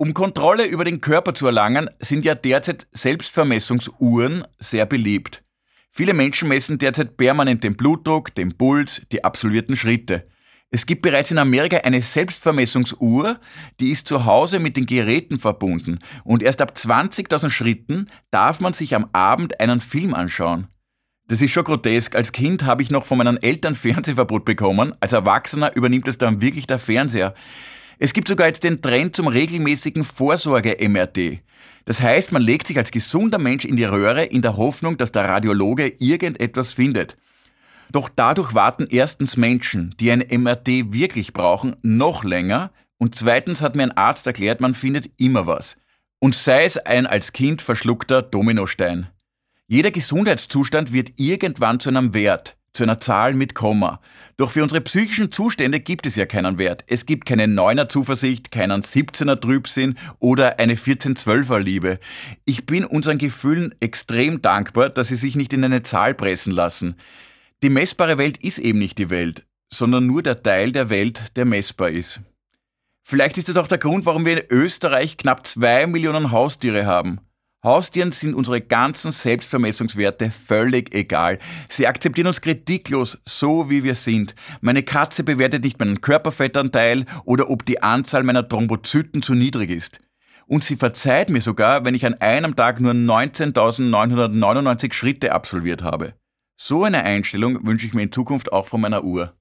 Um Kontrolle über den Körper zu erlangen, sind ja derzeit Selbstvermessungsuhren sehr beliebt. Viele Menschen messen derzeit permanent den Blutdruck, den Puls, die absolvierten Schritte. Es gibt bereits in Amerika eine Selbstvermessungsuhr, die ist zu Hause mit den Geräten verbunden und erst ab 20.000 Schritten darf man sich am Abend einen Film anschauen. Das ist schon grotesk. Als Kind habe ich noch von meinen Eltern Fernsehverbot bekommen. Als Erwachsener übernimmt es dann wirklich der Fernseher. Es gibt sogar jetzt den Trend zum regelmäßigen Vorsorge-MRT. Das heißt, man legt sich als gesunder Mensch in die Röhre in der Hoffnung, dass der Radiologe irgendetwas findet. Doch dadurch warten erstens Menschen, die ein MRT wirklich brauchen, noch länger und zweitens hat mir ein Arzt erklärt, man findet immer was. Und sei es ein als Kind verschluckter Dominostein. Jeder Gesundheitszustand wird irgendwann zu einem Wert, zu einer Zahl mit Komma. Doch für unsere psychischen Zustände gibt es ja keinen Wert. Es gibt keine 9er Zuversicht, keinen 17er Trübsinn oder eine 14-12er Liebe. Ich bin unseren Gefühlen extrem dankbar, dass sie sich nicht in eine Zahl pressen lassen. Die messbare Welt ist eben nicht die Welt, sondern nur der Teil der Welt, der messbar ist. Vielleicht ist das auch der Grund, warum wir in Österreich knapp zwei Millionen Haustiere haben. Haustieren sind unsere ganzen Selbstvermessungswerte völlig egal. Sie akzeptieren uns kritiklos, so wie wir sind. Meine Katze bewertet nicht meinen Körperfettanteil oder ob die Anzahl meiner Thrombozyten zu niedrig ist. Und sie verzeiht mir sogar, wenn ich an einem Tag nur 19.999 Schritte absolviert habe. So eine Einstellung wünsche ich mir in Zukunft auch von meiner Uhr.